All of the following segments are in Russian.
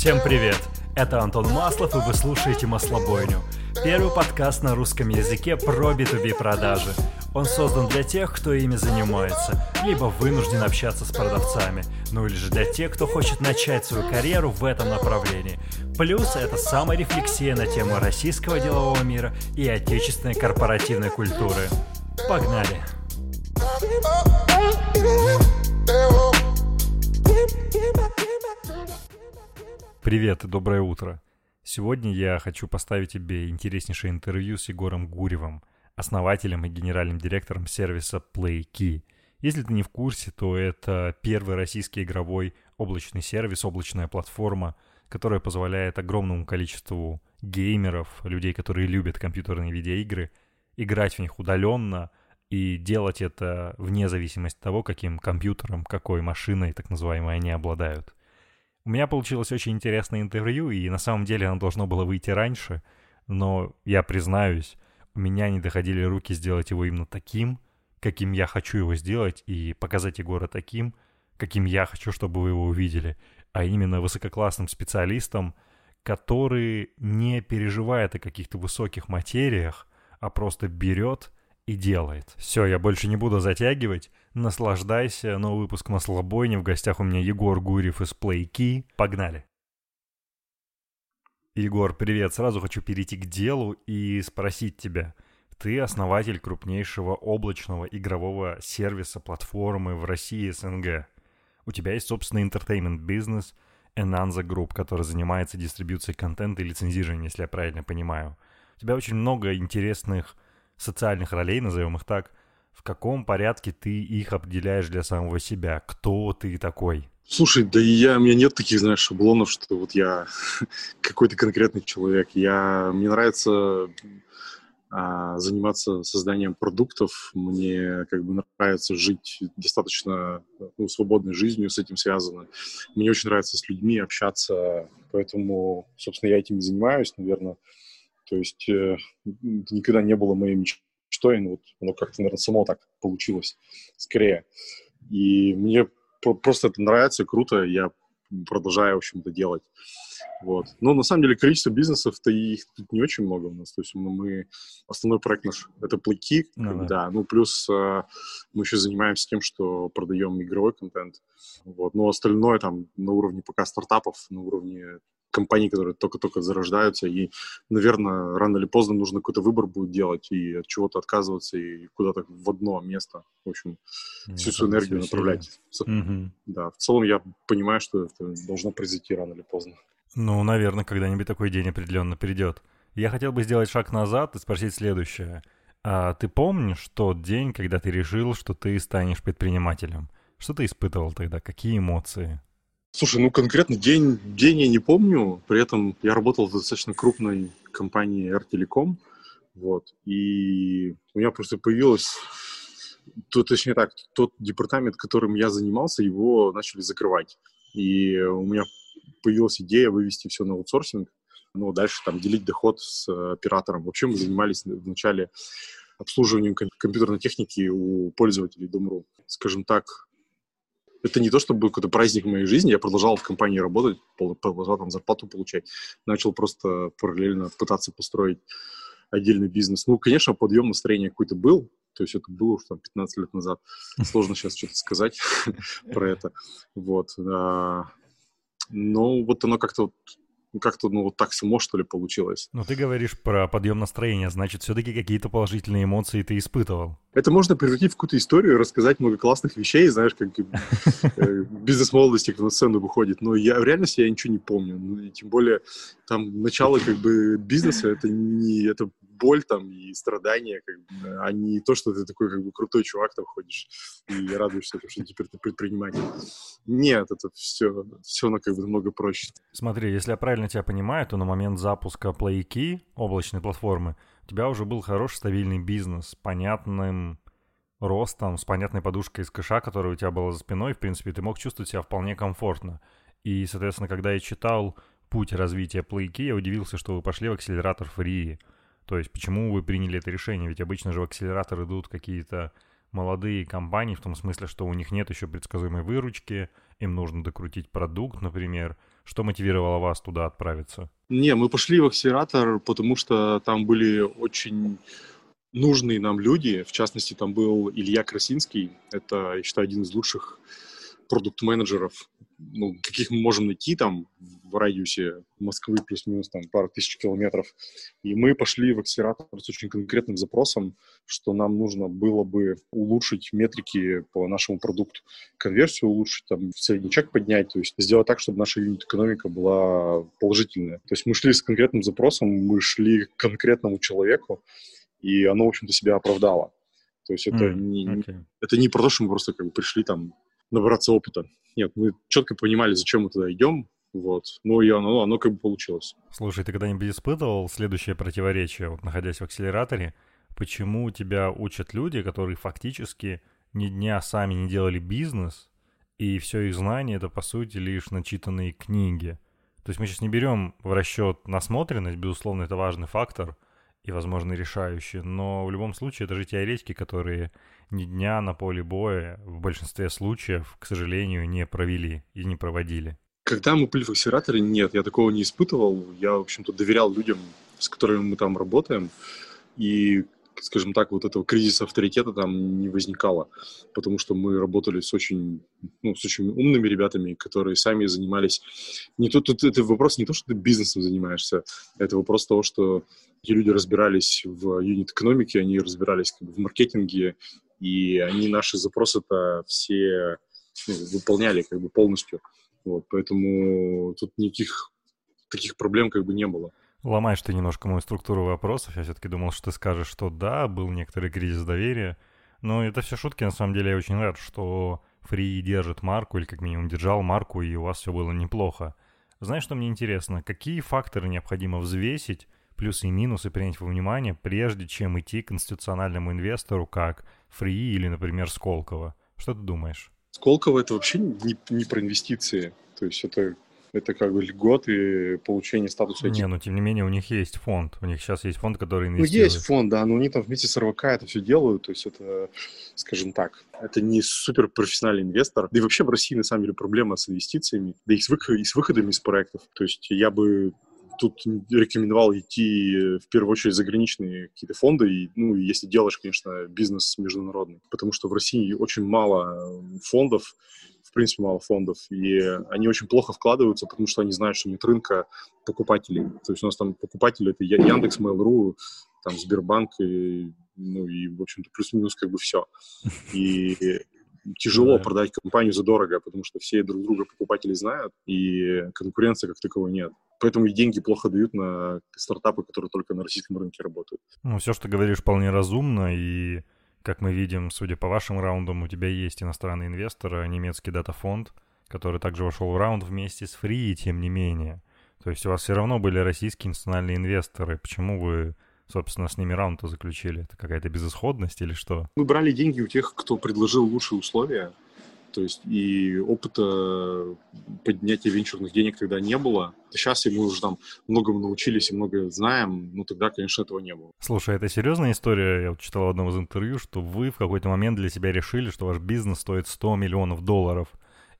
Всем привет! Это Антон Маслов, и вы слушаете «Маслобойню». Первый подкаст на русском языке про B2B продажи. Он создан для тех, кто ими занимается, либо вынужден общаться с продавцами, ну или же для тех, кто хочет начать свою карьеру в этом направлении. Плюс это саморефлексия на тему российского делового мира и отечественной корпоративной культуры. Погнали! Привет и доброе утро. Сегодня я хочу поставить тебе интереснейшее интервью с Егором Гуревым, основателем и генеральным директором сервиса PlayKey. Если ты не в курсе, то это первый российский игровой облачный сервис, облачная платформа, которая позволяет огромному количеству геймеров, людей, которые любят компьютерные видеоигры, играть в них удаленно и делать это вне зависимости от того, каким компьютером, какой машиной, так называемой, они обладают. У меня получилось очень интересное интервью, и на самом деле оно должно было выйти раньше, но я признаюсь, у меня не доходили руки сделать его именно таким, каким я хочу его сделать, и показать Егора таким, каким я хочу, чтобы вы его увидели, а именно высококлассным специалистом, который не переживает о каких-то высоких материях, а просто берет и делает. Все, я больше не буду затягивать. Наслаждайся. Новый выпуск Маслобойни. В гостях у меня Егор Гурьев из PlayKey. Погнали. Егор, привет. Сразу хочу перейти к делу и спросить тебя. Ты основатель крупнейшего облачного игрового сервиса платформы в России СНГ. У тебя есть собственный entertainment бизнес Enanza Group, который занимается дистрибьюцией контента и лицензированием, если я правильно понимаю. У тебя очень много интересных социальных ролей, назовем их так, в каком порядке ты их определяешь для самого себя? Кто ты такой? Слушай, да я, у меня нет таких, знаешь, шаблонов, что вот я какой-то конкретный человек. Я, мне нравится а, заниматься созданием продуктов. Мне как бы нравится жить достаточно ну, свободной жизнью, с этим связано. Мне очень нравится с людьми общаться, поэтому, собственно, я этим и занимаюсь, наверное. То есть э, никогда не было моей мечтой, но вот оно как-то, наверное, само так получилось скорее. И мне просто это нравится, круто, я продолжаю, в общем-то, делать. Вот. Но на самом деле количество бизнесов-то их тут не очень много у нас. То есть мы, основной проект наш — это плейки, ну, да. Ну, плюс э, мы еще занимаемся тем, что продаем игровой контент. Вот. Но остальное там на уровне пока стартапов, на уровне компаний, которые только-только зарождаются, и, наверное, рано или поздно нужно какой-то выбор будет делать и от чего-то отказываться и куда-то в одно место, в общем, Нет, всю свою энергию направлять. Угу. Да, в целом я понимаю, что это должно произойти рано или поздно. Ну, наверное, когда-нибудь такой день определенно придет. Я хотел бы сделать шаг назад и спросить следующее. А ты помнишь тот день, когда ты решил, что ты станешь предпринимателем? Что ты испытывал тогда? Какие эмоции? Слушай, ну конкретно день, день я не помню. При этом я работал в достаточно крупной компании R-Telecom. Вот. И у меня просто появилось... То, точнее так, тот департамент, которым я занимался, его начали закрывать. И у меня появилась идея вывести все на аутсорсинг, ну, дальше там делить доход с оператором. Вообще мы занимались вначале обслуживанием компьютерной техники у пользователей Doom.ru. Скажем так, это не то, чтобы был какой-то праздник в моей жизни. Я продолжал в компании работать, продолжал там зарплату получать. Начал просто параллельно пытаться построить отдельный бизнес. Ну, конечно, подъем настроения какой-то был. То есть это было уже там 15 лет назад. Сложно сейчас что-то сказать про это. Вот. А, но вот оно как-то как-то, ну, вот так само, что ли, получилось. Ну, ты говоришь про подъем настроения, значит, все-таки какие-то положительные эмоции ты испытывал. Это можно превратить в какую-то историю, рассказать много классных вещей, знаешь, как э, бизнес молодости на сцену выходит. Но я в реальности я ничего не помню. Ну, тем более, там, начало как бы бизнеса, это не, это боль там и страдания, как бы, а не то, что ты такой как бы крутой чувак там ходишь и радуешься, что теперь ты предприниматель. Нет, это все, все оно как бы намного проще. Смотри, если я правильно тебя понимаю, то на момент запуска PlayKey, облачной платформы, у тебя уже был хороший стабильный бизнес с понятным ростом, с понятной подушкой из кэша, которая у тебя была за спиной, в принципе, ты мог чувствовать себя вполне комфортно. И, соответственно, когда я читал путь развития PlayKey, я удивился, что вы пошли в акселератор Free. То есть почему вы приняли это решение? Ведь обычно же в акселератор идут какие-то молодые компании, в том смысле, что у них нет еще предсказуемой выручки, им нужно докрутить продукт, например, Что мотивировало вас туда отправиться? Не, мы пошли в акселератор, потому что там были очень нужные нам люди. В частности, там был Илья Красинский. Это, я считаю, один из лучших продукт-менеджеров, ну, каких мы можем найти там в радиусе Москвы плюс-минус там пару тысяч километров. И мы пошли в акселератор с очень конкретным запросом, что нам нужно было бы улучшить метрики по нашему продукту, конверсию улучшить, там, средний чек поднять, то есть сделать так, чтобы наша юнит-экономика была положительная. То есть мы шли с конкретным запросом, мы шли к конкретному человеку, и оно, в общем-то, себя оправдало. То есть это, mm, не, okay. это не про то, что мы просто как бы пришли там набраться опыта. Нет, мы четко понимали, зачем мы туда идем, вот. Ну, и оно, оно как бы получилось. Слушай, ты когда-нибудь испытывал следующее противоречие, вот находясь в акселераторе, почему тебя учат люди, которые фактически ни дня сами не делали бизнес, и все их знания это, по сути, лишь начитанные книги. То есть мы сейчас не берем в расчет насмотренность, безусловно, это важный фактор и, возможно, решающий, но в любом случае это же теоретики, которые ни дня на поле боя в большинстве случаев, к сожалению, не провели и не проводили. Когда мы были в акселераторе, нет, я такого не испытывал. Я, в общем-то, доверял людям, с которыми мы там работаем. И, скажем так, вот этого кризиса авторитета там не возникало. Потому что мы работали с очень, ну, с очень умными ребятами, которые сами занимались... Не то, тут это вопрос не то, что ты бизнесом занимаешься, это вопрос того, что эти люди разбирались в юнит-экономике, они разбирались как бы, в маркетинге, и они наши запросы-то все ну, выполняли как бы полностью. Вот, поэтому тут никаких таких проблем как бы не было. Ломаешь ты немножко мою структуру вопросов. Я все-таки думал, что ты скажешь, что да, был некоторый кризис доверия. Но это все шутки. На самом деле я очень рад, что Фри держит марку, или как минимум держал марку, и у вас все было неплохо. Знаешь, что мне интересно? Какие факторы необходимо взвесить, плюсы и минусы принять во внимание, прежде чем идти к институциональному инвестору, как Фри или, например, Сколково? Что ты думаешь? Сколково это вообще не, не про инвестиции. То есть это, это как бы льготы получения статуса. Не, но тем не менее у них есть фонд. У них сейчас есть фонд, который инвестирует. Ну, есть фонд, да, но они там вместе с РВК это все делают. То есть это, скажем так, это не супер профессиональный инвестор. Да и вообще в России на самом деле проблема с инвестициями, да и с, выход, и с выходами из проектов. То есть я бы тут рекомендовал идти в первую очередь заграничные какие-то фонды, и, ну, если делаешь, конечно, бизнес международный, потому что в России очень мало фондов, в принципе, мало фондов, и они очень плохо вкладываются, потому что они знают, что нет рынка покупателей. То есть у нас там покупатели — это Яндекс, Mail.ru, там Сбербанк и, ну, и, в общем-то, плюс-минус как бы все. И тяжело да. продать компанию за дорого, потому что все друг друга покупатели знают, и конкуренции как таковой нет. Поэтому и деньги плохо дают на стартапы, которые только на российском рынке работают. Ну, все, что ты говоришь, вполне разумно, и как мы видим, судя по вашим раундам, у тебя есть иностранный инвестор, а немецкий датафонд, который также вошел в раунд вместе с Free, тем не менее. То есть у вас все равно были российские национальные инвесторы. Почему вы собственно, с ними раунд-то заключили? Это какая-то безысходность или что? Мы брали деньги у тех, кто предложил лучшие условия. То есть и опыта поднятия венчурных денег тогда не было. Сейчас мы уже там многому научились и много знаем, но тогда, конечно, этого не было. Слушай, это серьезная история. Я вот читал в одном из интервью, что вы в какой-то момент для себя решили, что ваш бизнес стоит 100 миллионов долларов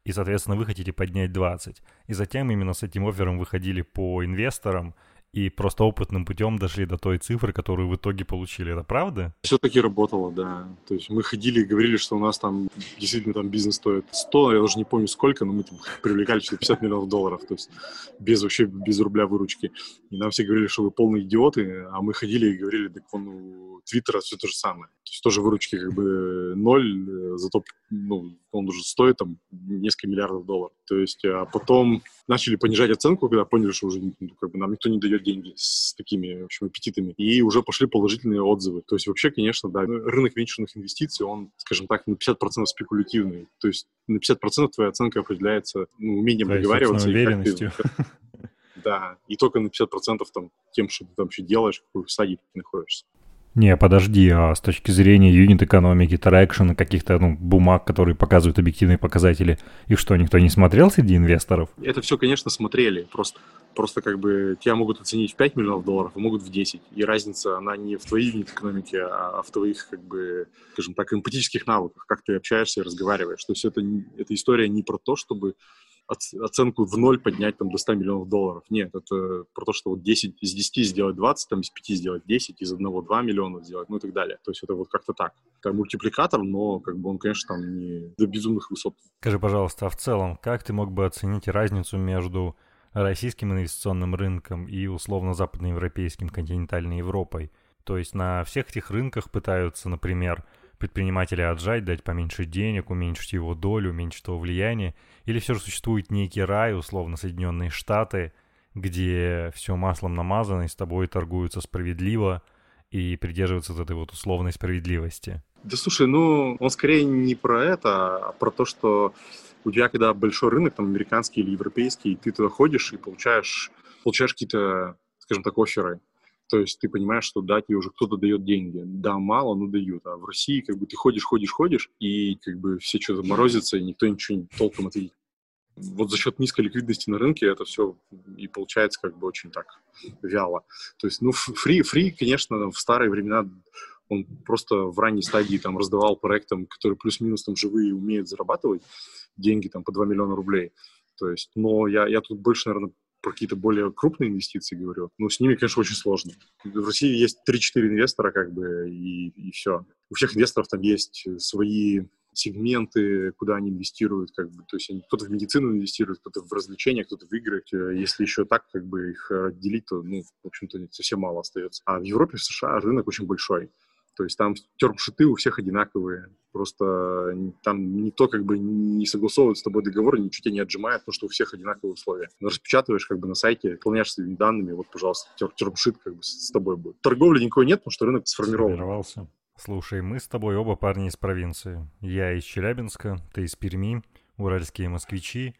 и, соответственно, вы хотите поднять 20. И затем именно с этим оффером выходили по инвесторам – и просто опытным путем дошли до той цифры, которую в итоге получили. Это правда? Все-таки работало, да. То есть мы ходили и говорили, что у нас там действительно там бизнес стоит 100, я даже не помню сколько, но мы там привлекали 50 миллионов долларов, то есть без вообще без рубля выручки. И нам все говорили, что вы полные идиоты, а мы ходили и говорили, так он у Твиттера все то же самое. То есть тоже выручки как бы ноль, зато ну, он уже стоит там несколько миллиардов долларов. То есть, а потом начали понижать оценку, когда поняли, что уже ну, как бы, нам никто не дает деньги с такими, в общем, аппетитами. И уже пошли положительные отзывы. То есть вообще, конечно, да, рынок венчурных инвестиций, он, скажем так, на 50% спекулятивный. То есть на 50% твоя оценка определяется ну, умением Твоей договариваться. Уверенностью. Да, и только на 50% там, тем, что ты там еще делаешь, какой стадии ты находишься. Не, подожди, а с точки зрения юнит-экономики, трекшена, каких-то ну, бумаг, которые показывают объективные показатели, их что, никто не смотрел среди инвесторов? Это все, конечно, смотрели, просто, просто как бы тебя могут оценить в 5 миллионов долларов, а могут в 10. И разница, она не в твоей юнит-экономике, а в твоих, как бы, скажем так, эмпатических навыках, как ты общаешься и разговариваешь. То есть это, эта история не про то, чтобы оценку в ноль поднять там до 100 миллионов долларов. Нет, это про то, что вот 10 из 10 сделать 20, там из 5 сделать 10, из одного 2 миллиона сделать, ну и так далее. То есть это вот как-то так. Это мультипликатор, но как бы он, конечно, там не до безумных высот. Скажи, пожалуйста, а в целом, как ты мог бы оценить разницу между российским инвестиционным рынком и условно-западноевропейским континентальной Европой? То есть на всех этих рынках пытаются, например, предпринимателя отжать, дать поменьше денег, уменьшить его долю, уменьшить его влияние? Или все же существует некий рай, условно Соединенные Штаты, где все маслом намазано и с тобой торгуются справедливо и придерживаются вот этой вот условной справедливости? Да слушай, ну он скорее не про это, а про то, что у тебя когда большой рынок, там американский или европейский, ты туда ходишь и получаешь, получаешь какие-то, скажем так, оферы то есть ты понимаешь, что да, тебе уже кто-то дает деньги. Да, мало, но дают. А в России как бы ты ходишь, ходишь, ходишь, и как бы все что-то морозится, и никто ничего толком ответить. Вот за счет низкой ликвидности на рынке это все и получается как бы очень так вяло. То есть, ну, фри, фри, конечно, в старые времена он просто в ранней стадии там раздавал проектам, которые плюс-минус там живые умеют зарабатывать деньги там по 2 миллиона рублей. То есть, но я, я тут больше, наверное, про какие-то более крупные инвестиции говорю, ну, с ними, конечно, очень сложно. В России есть 3-4 инвестора, как бы, и, и все. У всех инвесторов там есть свои сегменты, куда они инвестируют, как бы, то есть кто-то в медицину инвестирует, кто-то в развлечения, кто-то в игры. Если еще так, как бы, их отделить, то, ну, в общем-то, совсем мало остается. А в Европе, в США рынок очень большой. То есть там термшиты у всех одинаковые. Просто там никто как бы не согласовывает с тобой договор, ничего тебя не отжимает, потому что у всех одинаковые условия. Распечатываешь как бы на сайте, выполняешь своими данными, вот, пожалуйста, термшит как бы с тобой будет. Торговли никакой нет, потому что рынок сформирован. Сформировался. Слушай, мы с тобой оба парни из провинции. Я из Челябинска, ты из Перми, уральские москвичи.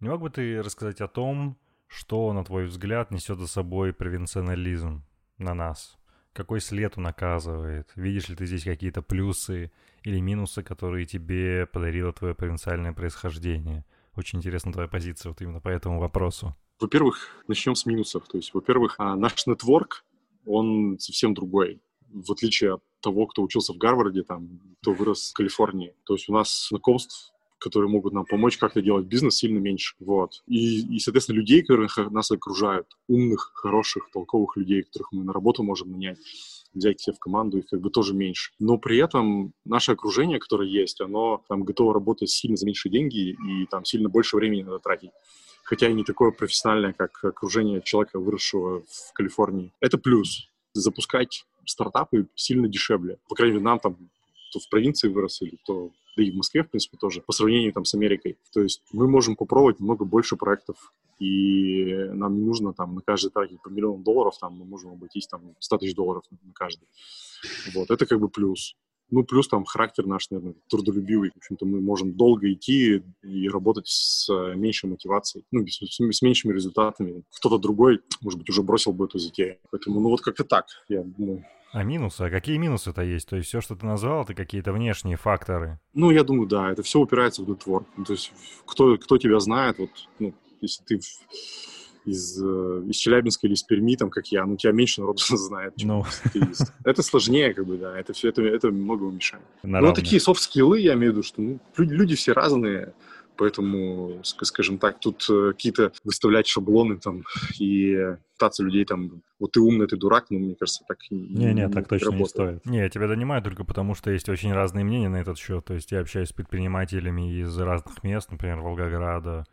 Не мог бы ты рассказать о том, что, на твой взгляд, несет за собой провинционализм на нас? Какой след он оказывает? Видишь ли ты здесь какие-то плюсы или минусы, которые тебе подарило твое провинциальное происхождение? Очень интересна твоя позиция вот именно по этому вопросу. Во-первых, начнем с минусов. То есть, во-первых, а, наш нетворк, он совсем другой. В отличие от того, кто учился в Гарварде, там, кто вырос в Калифорнии. То есть у нас знакомств которые могут нам помочь как-то делать бизнес, сильно меньше. Вот. И, и, соответственно, людей, которые нас окружают, умных, хороших, толковых людей, которых мы на работу можем нанять, взять себе в команду, их как бы тоже меньше. Но при этом наше окружение, которое есть, оно там готово работать сильно за меньшие деньги и там сильно больше времени надо тратить. Хотя и не такое профессиональное, как окружение человека, выросшего в Калифорнии. Это плюс. Запускать стартапы сильно дешевле. По крайней мере, нам там, кто в провинции вырос или кто да и в Москве, в принципе, тоже, по сравнению там с Америкой. То есть мы можем попробовать много больше проектов, и нам не нужно там на каждый тратить по миллиону долларов, там мы можем обойтись там 100 тысяч долларов на каждый. Вот, это как бы плюс. Ну, плюс там характер наш, наверное, трудолюбивый. В общем-то, мы можем долго идти и работать с меньшей мотивацией, ну, с, с меньшими результатами. Кто-то другой, может быть, уже бросил бы эту затею. Поэтому, ну, вот как-то так, я думаю. А минусы? А какие минусы-то есть? То есть все, что ты назвал, это какие-то внешние факторы? Ну, я думаю, да, это все упирается в нетворк. Ну, то есть кто, кто тебя знает, вот, ну, если ты из, э, из Челябинска или из Перми, там, как я, ну, тебя меньше народу знает, чем no. ты из... Это сложнее, как бы, да, это все, это, это многого мешает. На ну, такие софт-скиллы, я имею в виду, что ну, люди все разные, Поэтому, скажем так, тут э, какие-то выставлять шаблоны там и пытаться людей там, вот ты умный, ты дурак, ну, мне кажется, так не, не, так точно работает. не стоит. Не, я тебя донимаю только потому, что есть очень разные мнения на этот счет. То есть я общаюсь с предпринимателями из разных мест, например, Волгограда,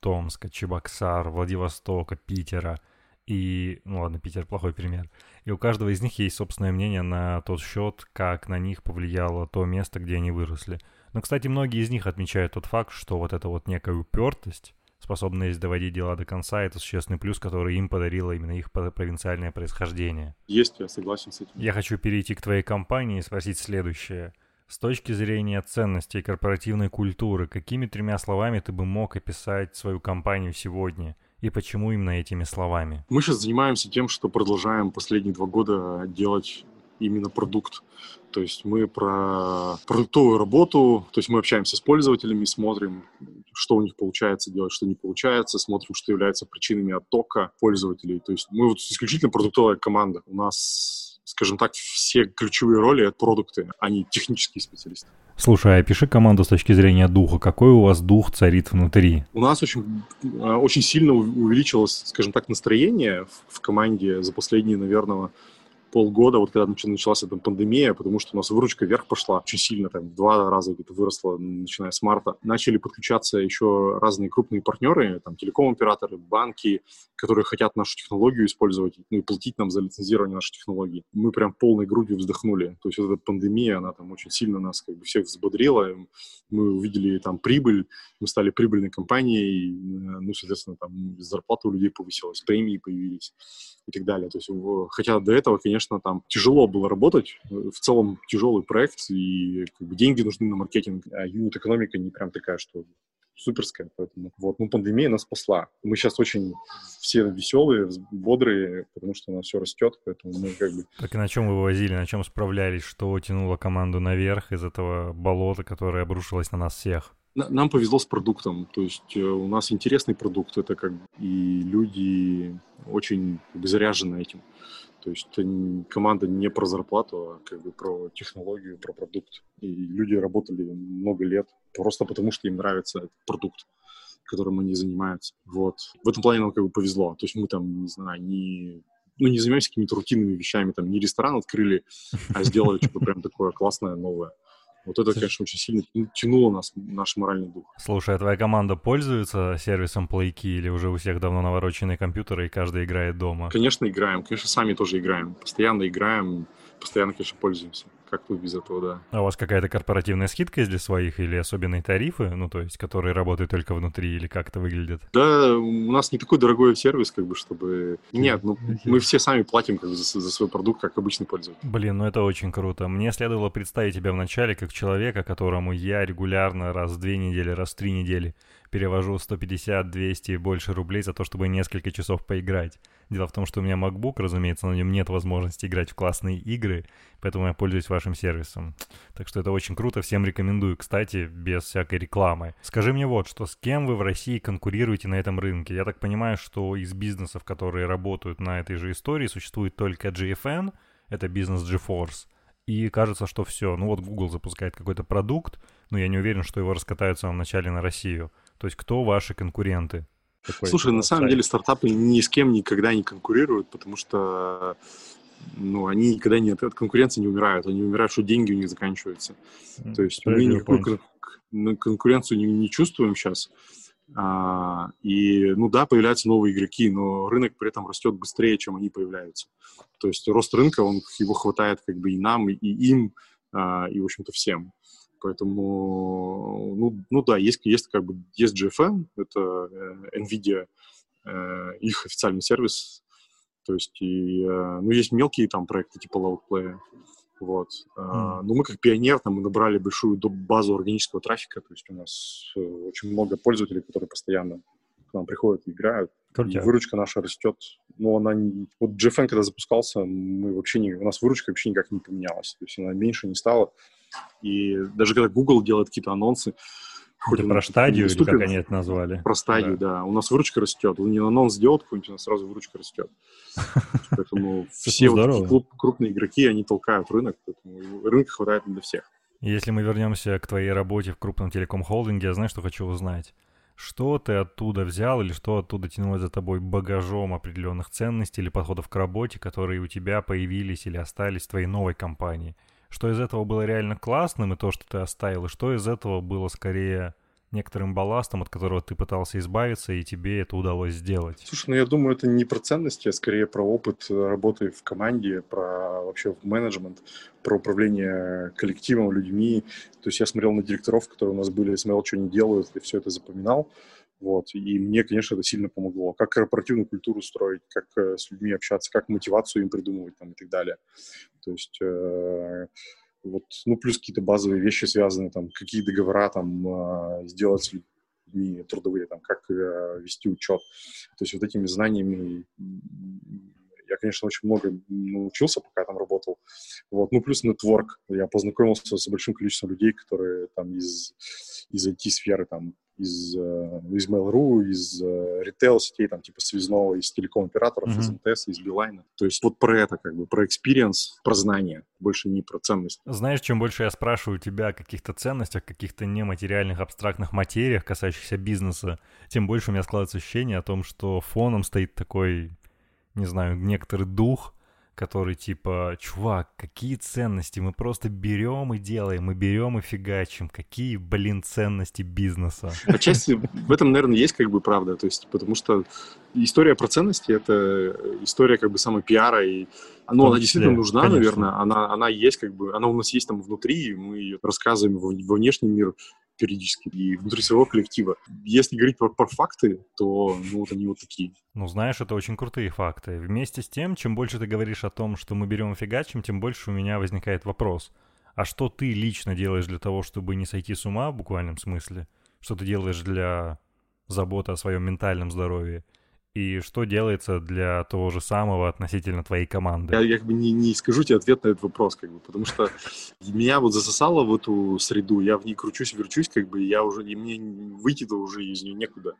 Томска, Чебоксар, Владивостока, Питера. И, ну ладно, Питер плохой пример. И у каждого из них есть собственное мнение на тот счет, как на них повлияло то место, где они выросли. Но, кстати, многие из них отмечают тот факт, что вот эта вот некая упертость, способность доводить дела до конца, это существенный плюс, который им подарило именно их провинциальное происхождение. Есть, я согласен с этим. Я хочу перейти к твоей компании и спросить следующее. С точки зрения ценностей корпоративной культуры, какими тремя словами ты бы мог описать свою компанию сегодня? И почему именно этими словами? Мы сейчас занимаемся тем, что продолжаем последние два года делать именно продукт. То есть мы про продуктовую работу, то есть мы общаемся с пользователями, смотрим, что у них получается делать, что не получается, смотрим, что является причинами оттока пользователей. То есть мы вот исключительно продуктовая команда. У нас скажем так, все ключевые роли — это продукты, а не технические специалисты. Слушай, опиши команду с точки зрения духа. Какой у вас дух царит внутри? У нас очень, очень сильно увеличилось, скажем так, настроение в команде за последние, наверное, полгода, вот когда началась эта пандемия, потому что у нас выручка вверх пошла очень сильно, там, в два раза где-то выросла, начиная с марта. Начали подключаться еще разные крупные партнеры, там, телеком-операторы, банки, которые хотят нашу технологию использовать, ну, и платить нам за лицензирование нашей технологии. Мы прям полной грудью вздохнули. То есть вот эта пандемия, она там очень сильно нас как бы всех взбодрила. Мы увидели там прибыль, мы стали прибыльной компанией, ну, соответственно, там зарплата у людей повысилась, премии появились и так далее. То есть, хотя до этого, конечно, там тяжело было работать, в целом тяжелый проект, и как бы, деньги нужны на маркетинг, а юнит-экономика не прям такая, что суперская, поэтому вот, ну, пандемия нас спасла. Мы сейчас очень все веселые, бодрые, потому что у нас все растет, поэтому мы как бы... Так и на чем вы вывозили, на чем справлялись, что тянуло команду наверх из этого болота, которое обрушилось на нас всех? Нам повезло с продуктом, то есть э, у нас интересный продукт, это как и люди очень как бы, заряжены этим. То есть это команда не про зарплату, а как бы про технологию, про продукт. И люди работали много лет просто потому, что им нравится этот продукт, которым они занимаются. Вот. В этом плане нам как бы повезло. То есть мы там, не знаю, не ну, не занимаемся какими-то рутинными вещами, там, не ресторан открыли, а сделали что-то прям такое классное, новое. Вот это, конечно, очень сильно тянуло нас, наш моральный дух. Слушай, а твоя команда пользуется сервисом PlayKey или уже у всех давно навороченные компьютеры и каждый играет дома? Конечно, играем. Конечно, сами тоже играем. Постоянно играем, постоянно, конечно, пользуемся. Как тут без этого, да. А у вас какая-то корпоративная скидка есть для своих или особенные тарифы, ну, то есть, которые работают только внутри, или как это выглядит? Да, у нас не такой дорогой сервис, как бы, чтобы... Нет, ну, мы все сами платим как бы, за, за свой продукт, как обычный пользователь. Блин, ну это очень круто. Мне следовало представить тебя вначале как человека, которому я регулярно раз в две недели, раз в три недели перевожу 150, 200 и больше рублей за то, чтобы несколько часов поиграть. Дело в том, что у меня MacBook, разумеется, на нем нет возможности играть в классные игры, поэтому я пользуюсь вашим сервисом. Так что это очень круто, всем рекомендую, кстати, без всякой рекламы. Скажи мне вот, что с кем вы в России конкурируете на этом рынке? Я так понимаю, что из бизнесов, которые работают на этой же истории, существует только GFN, это бизнес GeForce, и кажется, что все. Ну вот Google запускает какой-то продукт, но я не уверен, что его раскатают в самом начале на Россию. То есть кто ваши конкуренты? Такой Слушай, на самом деле стартапы ни с кем никогда не конкурируют, потому что ну, они никогда не, от конкуренции не умирают. Они умирают, что деньги у них заканчиваются. Mm, То есть мы никакую кон- конкуренцию не, не чувствуем сейчас. А, и, ну да, появляются новые игроки, но рынок при этом растет быстрее, чем они появляются. То есть рост рынка, он, его хватает как бы и нам, и, и им, а, и, в общем-то, всем. Поэтому, ну, ну да, есть, есть как бы есть GFN, это э, NVIDIA, э, их официальный сервис. То есть, и, э, ну, есть мелкие там проекты типа Loudplay, вот. Mm. Но мы как пионер, там, мы набрали большую базу органического трафика, то есть у нас очень много пользователей, которые постоянно к нам приходят и играют. И выручка наша растет. Но она... Не... Вот GFN, когда запускался, мы вообще не... у нас выручка вообще никак не поменялась. То есть она меньше не стала. И даже когда Google делает какие-то анонсы, Хоть про стадию, или как они это назвали? Про стадию, да. да. У нас выручка растет. Он не анонс сделал какой-нибудь, у нас сразу выручка растет. Поэтому все вот крупные игроки, они толкают рынок, поэтому рынка хватает для всех. Если мы вернемся к твоей работе в крупном телеком-холдинге, я знаю, что хочу узнать. Что ты оттуда взял или что оттуда тянулось за тобой багажом определенных ценностей или подходов к работе, которые у тебя появились или остались в твоей новой компании? Что из этого было реально классным и то, что ты оставил, и что из этого было скорее некоторым балластом, от которого ты пытался избавиться, и тебе это удалось сделать? Слушай, ну я думаю, это не про ценности, а скорее про опыт работы в команде, про вообще менеджмент, про управление коллективом, людьми. То есть я смотрел на директоров, которые у нас были, смотрел, что они делают, и все это запоминал. Вот. И мне, конечно, это сильно помогло. Как корпоративную культуру строить, как э, с людьми общаться, как мотивацию им придумывать там, и так далее. То есть э, вот, ну, плюс какие-то базовые вещи связаны, там, какие договора там э, сделать с людьми трудовые, там, как вести учет. То есть вот этими знаниями я, конечно, очень много научился, пока там работал. Вот. Ну, плюс нетворк. Я познакомился с большим количеством людей, которые там из, из IT-сферы, там, из, э, из Mail.ru, из э, ритейл-сетей, там, типа связного, из телеком-операторов, mm-hmm. из МТС, из Билайна. То есть вот про это, как бы, про experience, про знания, больше не про ценность. Знаешь, чем больше я спрашиваю тебя о каких-то ценностях, каких-то нематериальных абстрактных материях, касающихся бизнеса, тем больше у меня складывается ощущение о том, что фоном стоит такой, не знаю, некоторый дух, который типа, чувак, какие ценности, мы просто берем и делаем, мы берем и фигачим, какие, блин, ценности бизнеса. Отчасти в этом, наверное, есть как бы правда, то есть потому что история про ценности — это история как бы самой пиара, и ну, она действительно нужна, Конечно. наверное, она, она есть как бы, она у нас есть там внутри, и мы ее рассказываем во, во внешний мир, периодически и внутри своего коллектива. Если говорить про, про факты, то ну, вот они вот такие. Ну, знаешь, это очень крутые факты. Вместе с тем, чем больше ты говоришь о том, что мы берем и фигачим, тем больше у меня возникает вопрос. А что ты лично делаешь для того, чтобы не сойти с ума в буквальном смысле? Что ты делаешь для заботы о своем ментальном здоровье? И что делается для того же самого относительно твоей команды? Я, я как бы не, не скажу тебе ответ на этот вопрос, как бы, потому что меня вот засосало в эту среду, я в ней кручусь, верчусь, как бы, я уже, и мне выйти-то уже из нее некуда.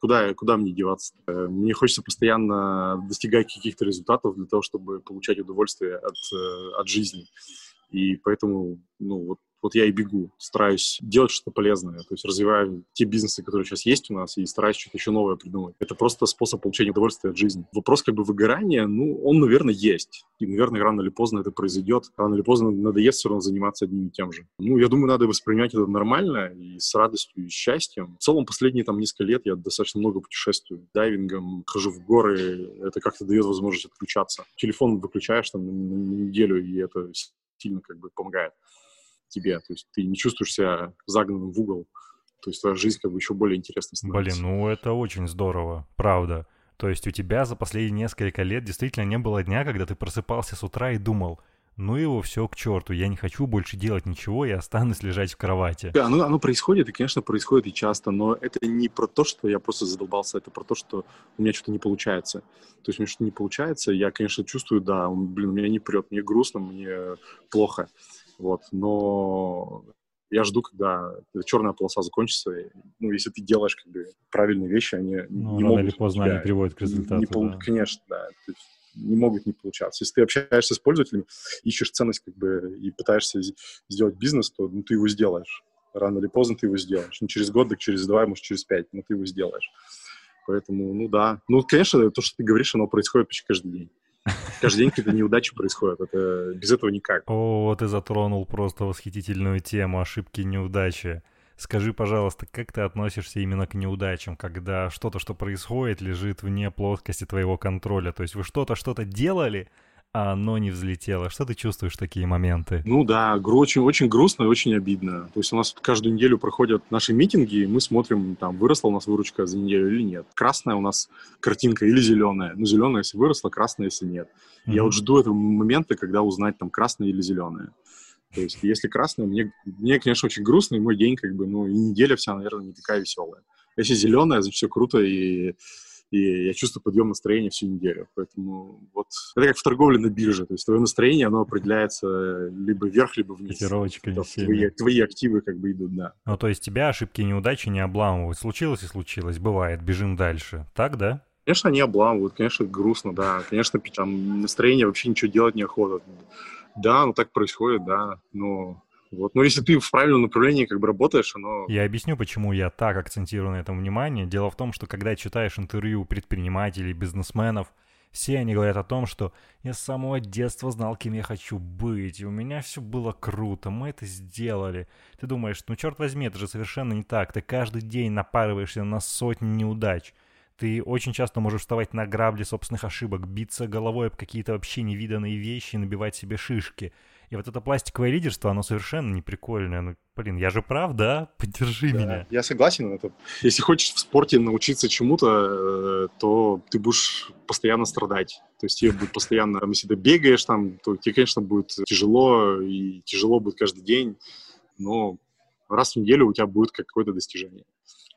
Куда, куда мне деваться? Э, мне хочется постоянно достигать каких-то результатов для того, чтобы получать удовольствие от, э, от жизни. И поэтому, ну, вот вот я и бегу, стараюсь делать что-то полезное, то есть развиваю те бизнесы, которые сейчас есть у нас, и стараюсь что-то еще новое придумать. Это просто способ получения удовольствия от жизни. Вопрос как бы выгорания, ну, он, наверное, есть. И, наверное, рано или поздно это произойдет. Рано или поздно надоест все равно заниматься одним и тем же. Ну, я думаю, надо воспринимать это нормально и с радостью, и счастьем. В целом, последние там несколько лет я достаточно много путешествую. Дайвингом, хожу в горы. Это как-то дает возможность отключаться. Телефон выключаешь там на неделю, и это сильно как бы помогает тебе. То есть ты не чувствуешь себя загнанным в угол. То есть твоя жизнь как бы еще более интересной становится. Блин, ну это очень здорово, правда. То есть у тебя за последние несколько лет действительно не было дня, когда ты просыпался с утра и думал, ну его все к черту, я не хочу больше делать ничего, я останусь лежать в кровати. Да, оно, оно происходит, и, конечно, происходит и часто, но это не про то, что я просто задолбался, это про то, что у меня что-то не получается. То есть у меня что-то не получается, я, конечно, чувствую, да, блин, у меня не прет, мне грустно, мне плохо. Вот, но я жду, когда черная полоса закончится. Ну, если ты делаешь как бы правильные вещи, они ну, не могут... или поздно они приводят к результату. Не, не, да. Конечно, да. То есть не могут не получаться. Если ты общаешься с пользователями, ищешь ценность как бы и пытаешься сделать бизнес, то ну, ты его сделаешь. Рано или поздно ты его сделаешь. Не через год, так через два, может, через пять, но ты его сделаешь. Поэтому, ну да. Ну, конечно, то, что ты говоришь, оно происходит почти каждый день. Каждый день какие-то неудачи происходят. Это, без этого никак. О, ты затронул просто восхитительную тему ошибки неудачи. Скажи, пожалуйста, как ты относишься именно к неудачам, когда что-то, что происходит, лежит вне плоскости твоего контроля? То есть вы что-то, что-то делали, а оно не взлетело. Что ты чувствуешь в такие моменты? Ну да, очень, очень грустно и очень обидно. То есть у нас каждую неделю проходят наши митинги, и мы смотрим, там, выросла у нас выручка за неделю или нет. Красная у нас картинка или зеленая. Ну, зеленая, если выросла, красная, если нет. Mm-hmm. Я вот жду этого момента, когда узнать, там, красная или зеленая. То есть, если красная, мне, мне, конечно, очень грустно, и мой день, как бы, ну, и неделя вся, наверное, не такая веселая. Если зеленая, значит, все круто, и и я чувствую подъем настроения всю неделю. Поэтому вот это как в торговле на бирже. То есть твое настроение, оно определяется либо вверх, либо вниз. Котировочками твои, твои активы как бы идут, да. Ну, то есть тебя ошибки и неудачи не обламывают. Случилось и случилось, бывает, бежим дальше. Так, да? Конечно, они обламывают, конечно, грустно, да. Конечно, там настроение вообще ничего делать неохота. Да, ну так происходит, да, но вот. Но если ты в правильном направлении как бы работаешь, оно... Я объясню, почему я так акцентирую на этом внимание. Дело в том, что когда читаешь интервью предпринимателей, бизнесменов, все они говорят о том, что я с самого детства знал, кем я хочу быть, и у меня все было круто, мы это сделали. Ты думаешь, ну черт возьми, это же совершенно не так. Ты каждый день напарываешься на сотни неудач. Ты очень часто можешь вставать на грабли собственных ошибок, биться головой об какие-то вообще невиданные вещи и набивать себе шишки. И вот это пластиковое лидерство, оно совершенно не прикольное. Ну, блин, я же прав, да? Поддержи да, меня. Я согласен. Это... Если хочешь в спорте научиться чему-то, э, то ты будешь постоянно страдать. То есть тебе будет постоянно, если ты бегаешь там, то тебе, конечно, будет тяжело, и тяжело будет каждый день, но раз в неделю у тебя будет какое-то достижение.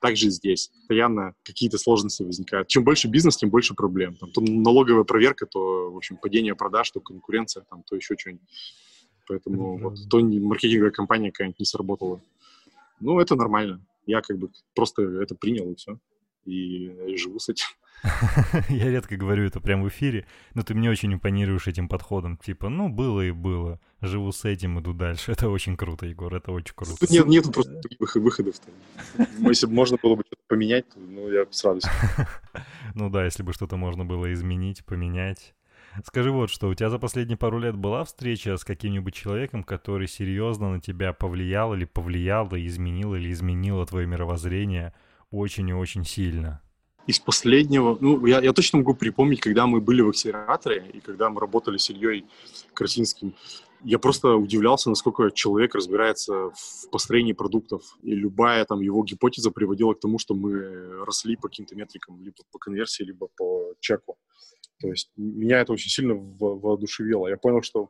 Также здесь. Постоянно какие-то сложности возникают. Чем больше бизнес, тем больше проблем. Там, то налоговая проверка, то, в общем, падение продаж, то конкуренция, там, то еще что-нибудь. Поэтому mm-hmm. вот то маркетинговая компания какая-нибудь не сработала. Ну, это нормально. Я как бы просто это принял, и все. И, живу с этим. Я редко говорю это прямо в эфире, но ты мне очень импонируешь этим подходом. Типа, ну, было и было. Живу с этим, иду дальше. Это очень круто, Егор, это очень круто. Тут нет, нету просто других выходов. Если бы можно было бы что-то поменять, то ну, я бы с радостью. Ну да, если бы что-то можно было изменить, поменять. Скажи вот, что у тебя за последние пару лет была встреча с каким-нибудь человеком, который серьезно на тебя повлиял или повлиял, да изменил или изменило твое мировоззрение очень и очень сильно? Из последнего, ну, я, я точно могу припомнить, когда мы были в акселераторе и когда мы работали с Ильей Красинским, я просто удивлялся, насколько человек разбирается в построении продуктов. И любая там его гипотеза приводила к тому, что мы росли по каким-то метрикам, либо по конверсии, либо по чеку. То есть меня это очень сильно воодушевило. Я понял, что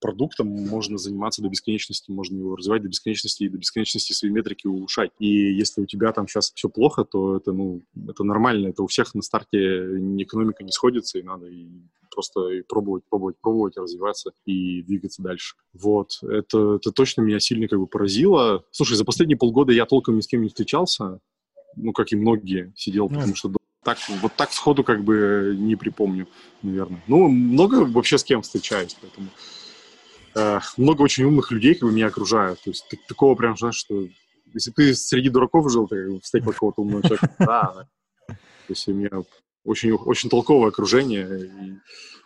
продуктом можно заниматься до бесконечности, можно его развивать до бесконечности и до бесконечности свои метрики улучшать. И если у тебя там сейчас все плохо, то это, ну, это нормально, это у всех на старте экономика не сходится, и надо и просто и пробовать, пробовать, пробовать, развиваться и двигаться дальше. Вот, это, это точно меня сильно как бы поразило. Слушай, за последние полгода я толком ни с кем не встречался, ну, как и многие, сидел, ну, потому что так, вот так сходу как бы не припомню, наверное. Ну, много вообще с кем встречаюсь, поэтому э, много очень умных людей как бы меня окружают. То есть так, такого прям, знаешь, что если ты среди дураков жил, ты встретил какого-то умного человека, да. То есть у меня очень, очень толковое окружение, и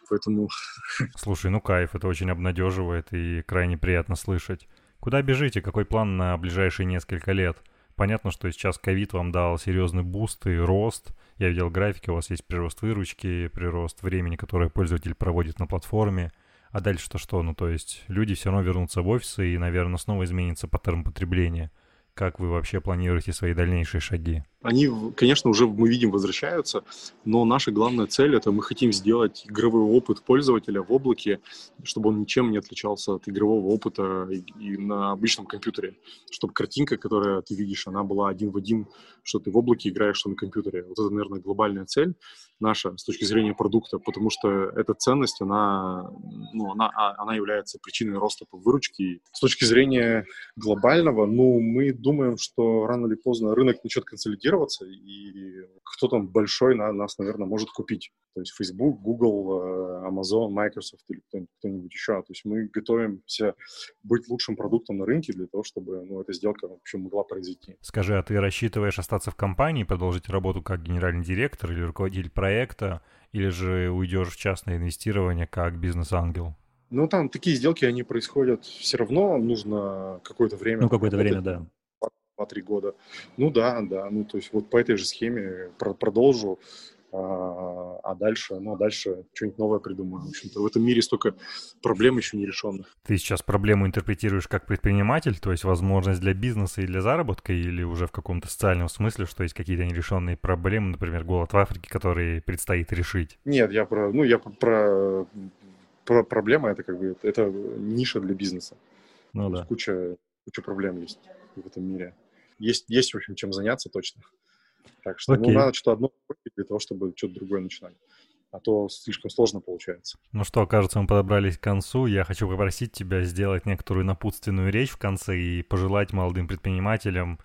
поэтому... Слушай, ну кайф, это очень обнадеживает и крайне приятно слышать. Куда бежите? Какой план на ближайшие несколько лет? Понятно, что сейчас ковид вам дал серьезный буст и рост. Я видел графики, у вас есть прирост выручки, прирост времени, которое пользователь проводит на платформе. А дальше-то что? Ну, то есть люди все равно вернутся в офисы и, наверное, снова изменится паттерн потребления. Как вы вообще планируете свои дальнейшие шаги? Они, конечно, уже мы видим возвращаются, но наша главная цель это мы хотим сделать игровой опыт пользователя в облаке, чтобы он ничем не отличался от игрового опыта и, и на обычном компьютере, чтобы картинка, которую ты видишь, она была один в один, что ты в облаке играешь, что на компьютере. Вот это, наверное, глобальная цель наша с точки зрения продукта, потому что эта ценность, она, ну, она, а, она является причиной роста по выручке. С точки зрения глобального, ну, мы думаем, что рано или поздно рынок начнет консолидироваться, и кто там большой на, нас, наверное, может купить. То есть Facebook, Google, э, Amazon, Microsoft или кто-нибудь, кто-нибудь еще. То есть мы готовимся быть лучшим продуктом на рынке для того, чтобы ну, эта сделка вообще могла произойти. Скажи, а ты рассчитываешь остаться в компании, продолжить работу как генеральный директор или руководитель проекта, или же уйдешь в частное инвестирование как бизнес-ангел? Ну, там такие сделки, они происходят все равно, нужно какое-то время. Ну, какое-то время, да. 2-3 года. Ну да, да, ну то есть вот по этой же схеме продолжу, а, а дальше, ну а дальше что-нибудь новое придумаю. В общем-то, в этом мире столько проблем еще не решенных. Ты сейчас проблему интерпретируешь как предприниматель, то есть возможность для бизнеса и для заработка, или уже в каком-то социальном смысле, что есть какие-то нерешенные проблемы, например, голод в Африке, которые предстоит решить? Нет, я про, ну я про, про проблема это как бы это ниша для бизнеса. Ну да. Куча, куча проблем есть в этом мире есть, есть, в общем, чем заняться точно. Так что ну, надо что-то одно для того, чтобы что-то другое начинать. А то слишком сложно получается. Ну что, кажется, мы подобрались к концу. Я хочу попросить тебя сделать некоторую напутственную речь в конце и пожелать молодым предпринимателям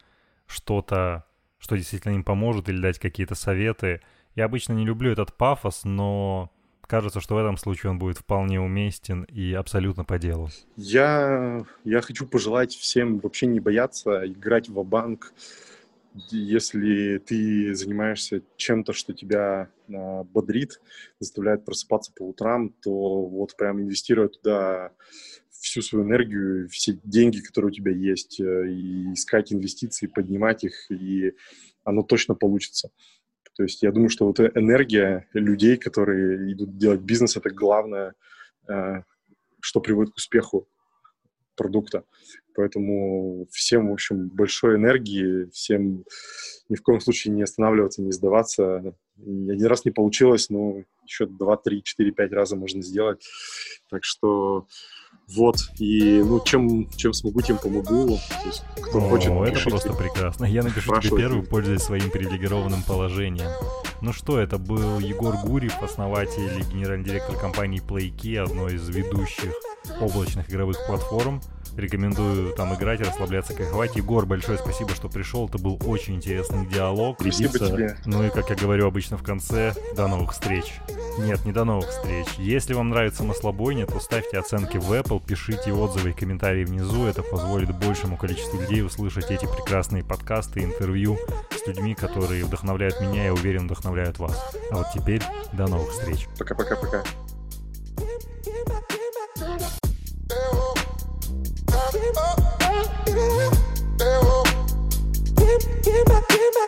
что-то, что действительно им поможет, или дать какие-то советы. Я обычно не люблю этот пафос, но кажется, что в этом случае он будет вполне уместен и абсолютно по делу. Я, я хочу пожелать всем вообще не бояться играть в банк если ты занимаешься чем-то, что тебя а, бодрит, заставляет просыпаться по утрам, то вот прям инвестируя туда всю свою энергию, все деньги, которые у тебя есть, э, и искать инвестиции, поднимать их, и оно точно получится. То есть я думаю, что вот энергия людей, которые идут делать бизнес, это главное, э, что приводит к успеху продукта. Поэтому всем, в общем, большой энергии, всем ни в коем случае не останавливаться, не сдаваться. И один раз не получилось, но еще два, три, четыре, пять раза можно сделать. Так что вот, и ну, чем, чем смогу, тем помогу. То есть, кто О, хочет, это пишите. просто прекрасно. Я напишу тебе первый, пользуясь своим привилегированным положением. Ну что, это был Егор Гурьев, основатель и генеральный директор компании PlayKey, одной из ведущих облачных игровых платформ. Рекомендую там играть, расслабляться, кайфовать. Егор, большое спасибо, что пришел. Это был очень интересный диалог. Спасибо Ребята, тебе. Ну и, как я говорю обычно в конце, до новых встреч. Нет, не до новых встреч. Если вам нравится маслобойня, то ставьте оценки в Apple, пишите отзывы и комментарии внизу. Это позволит большему количеству людей услышать эти прекрасные подкасты, интервью с людьми, которые вдохновляют меня и, уверен, вдохновляют вас. А вот теперь до новых встреч. Пока-пока-пока. Give my, give my, give my, give my,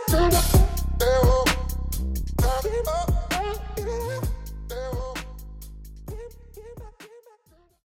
Get my, get my,